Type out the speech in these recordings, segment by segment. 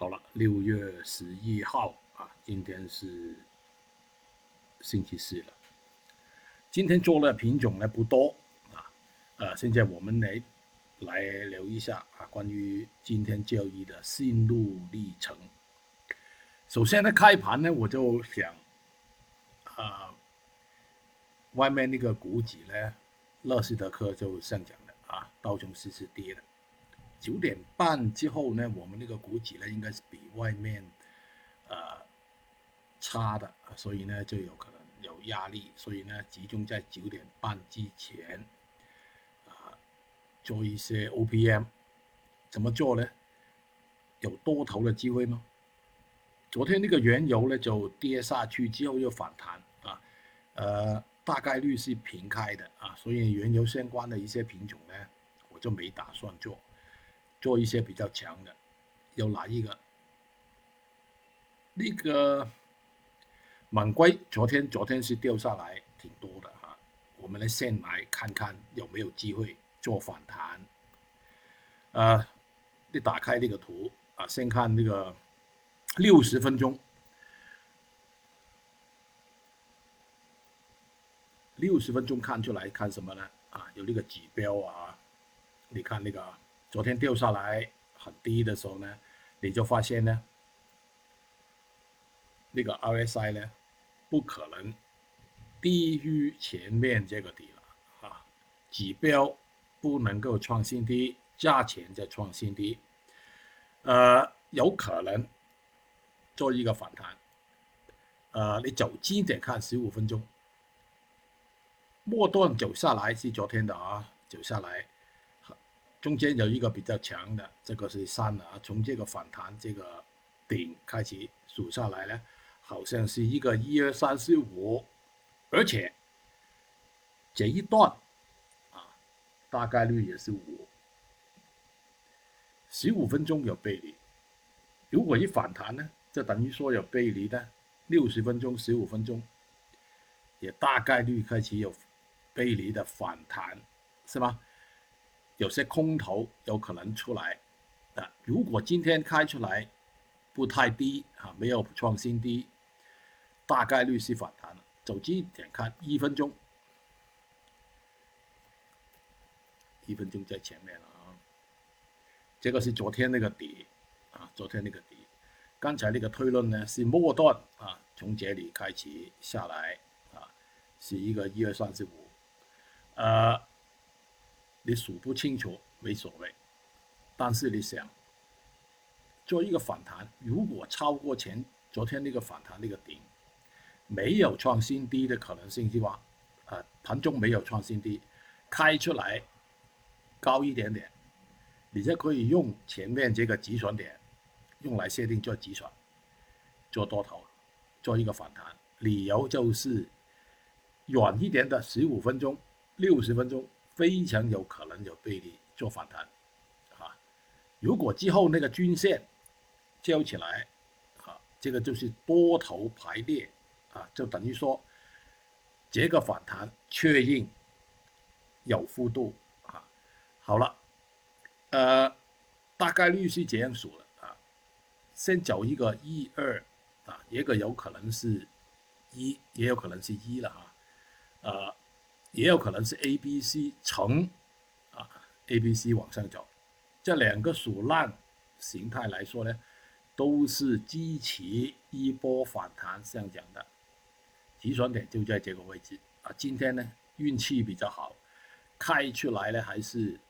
好了，六月十一号啊，今天是星期四了。今天做的品种呢不多啊，呃，现在我们来来聊一下啊，关于今天交易的心路历程。首先呢，开盘呢我就想啊，外面那个股指呢，乐视德克就上涨了啊，道琼斯是跌的。九点半之后呢，我们那个股指呢，应该是比外面，呃，差的，所以呢就有可能有压力，所以呢集中在九点半之前，啊，做一些 OPM，怎么做呢？有多头的机会吗？昨天那个原油呢就跌下去之后又反弹啊，呃，大概率是平开的啊，所以原油相关的一些品种呢，我就没打算做。做一些比较强的，有哪一个？那个满龟昨天昨天是掉下来挺多的哈，我们来先来看看有没有机会做反弹。呃，你打开那个图啊，先看那个六十分钟，六十分钟看出来看什么呢？啊，有那个指标啊，你看那个。昨天掉下来很低的时候呢，你就发现呢，那个 RSI 呢，不可能低于前面这个底了啊，指标不能够创新低，价钱在创新低，呃，有可能做一个反弹，呃，你走近点看十五分钟，末段走下来是昨天的啊，走下来。中间有一个比较强的，这个是三了啊。从这个反弹这个顶开始数下来呢，好像是一个一二三四五，而且这一段啊，大概率也是五。十五分钟有背离，如果一反弹呢，就等于说有背离的。六十分钟、十五分钟也大概率开始有背离的反弹，是吧？有些空头有可能出来，啊，如果今天开出来不太低啊，没有创新低，大概率是反弹了。走近一点看一分钟，一分钟在前面了啊。这个是昨天那个底啊，昨天那个底。刚才那个推论呢是末段啊，从这里开始下来啊，是一个一二三四五，呃。你数不清楚没所谓，但是你想做一个反弹，如果超过前昨天那个反弹那个顶，没有创新低的可能性的话，呃，盘中没有创新低，开出来高一点点，你就可以用前面这个止损点用来设定做止损，做多头，做一个反弹。理由就是远一点的十五分钟、六十分钟。非常有可能有背离做反弹，啊，如果之后那个均线交起来，啊，这个就是多头排列，啊，就等于说这个反弹确认有幅度，啊，好了，呃，大概率是这样数的，啊，先走一个一二，啊，一个有可能是一，也有可能是一了，啊，呃。也有可能是 A、B、C 乘啊，A、B、C 往上走，这两个数浪形态来说呢，都是支持一波反弹上涨的，止损点就在这个位置啊。今天呢运气比较好，开出来呢还是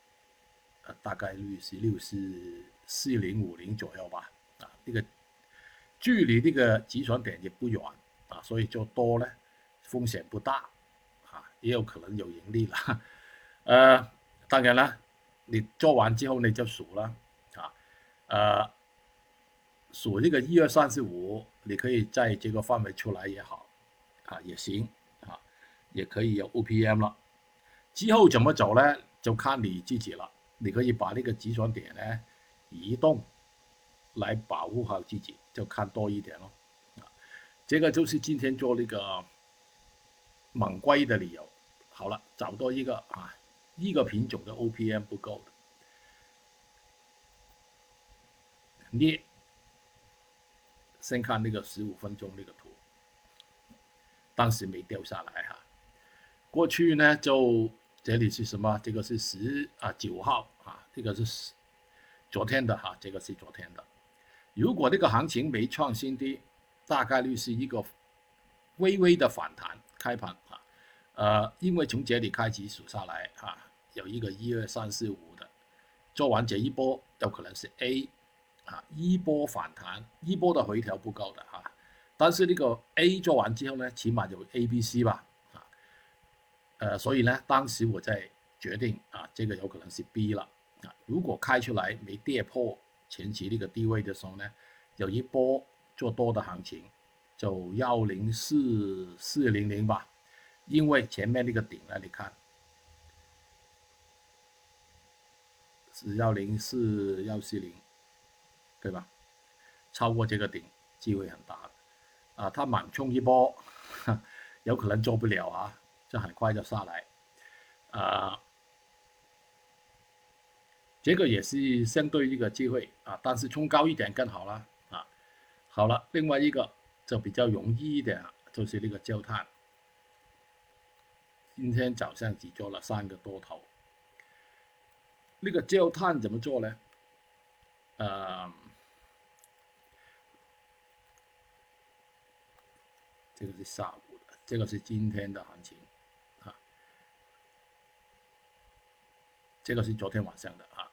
呃大概率是六四四零五零左右吧啊，这个距离这个止损点也不远啊，所以就多呢风险不大。也有可能有盈利了，呃，当然了，你做完之后你就数了，啊，呃，数这个一二三四五，你可以在这个范围出来也好，啊也行，啊，也可以有 OPM 了。之后怎么走呢？就看你自己了。你可以把那个止损点呢移动，来保护好自己，就看多一点咯。啊，这个就是今天做那个。猛龟的理由，好了，找到一个啊，一个品种的 OPM 不够的，镍先看那个十五分钟那个图，当时没掉下来哈。过去呢，就这里是什么？这个是十啊九号啊，这个是昨天的哈，这个是昨天的。如果这个行情没创新低，大概率是一个微微的反弹开盘啊。呃，因为从这里开始数下来啊，有一个一二三四五的，做完这一波有可能是 A 啊，一波反弹，一波的回调不够的哈。但是那个 A 做完之后呢，起码有 A、B、C 吧。啊呃，所以呢，当时我在决定啊，这个有可能是 B 了啊。如果开出来没跌破前期那个低位的时候呢，有一波做多的行情，走幺零四四零零吧。因为前面那个顶呢，你看是幺零四幺四零，对吧？超过这个顶机会很大啊，它猛冲一波，有可能做不了啊。这很快就下来，啊，这个也是相对一个机会啊，但是冲高一点更好了啊。好了，另外一个就比较容易一点，就是那个焦炭，今天早上只做了三个多头。那个焦炭怎么做呢？呃，这个是下午的，这个是今天的行情。啊这个是昨天晚上的啊，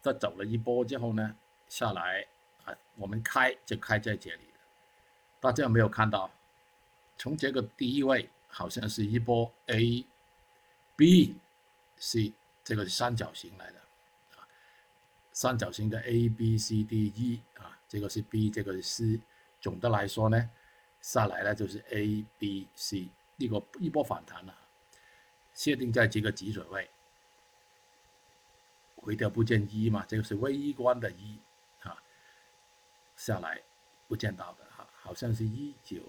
在走了一波之后呢，下来啊，我们开就开在这里大家有没有看到？从这个第一位好像是一波 A、B、C，这个三角形来的啊，三角形的 A、B、C、D、E 啊，这个是 B，这个是 C。总的来说呢，下来呢就是 A、B、C 一个一波反弹了，设定在这个止损位。回调不见一嘛，这个是微观的一啊，下来不见到的，好像是一九，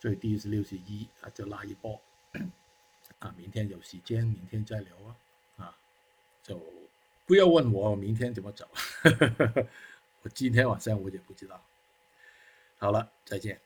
最低是六十一啊，就拉一波 啊，明天有时间，明天再聊啊啊，就不要问我明天怎么走，我今天晚上我也不知道。好了，再见。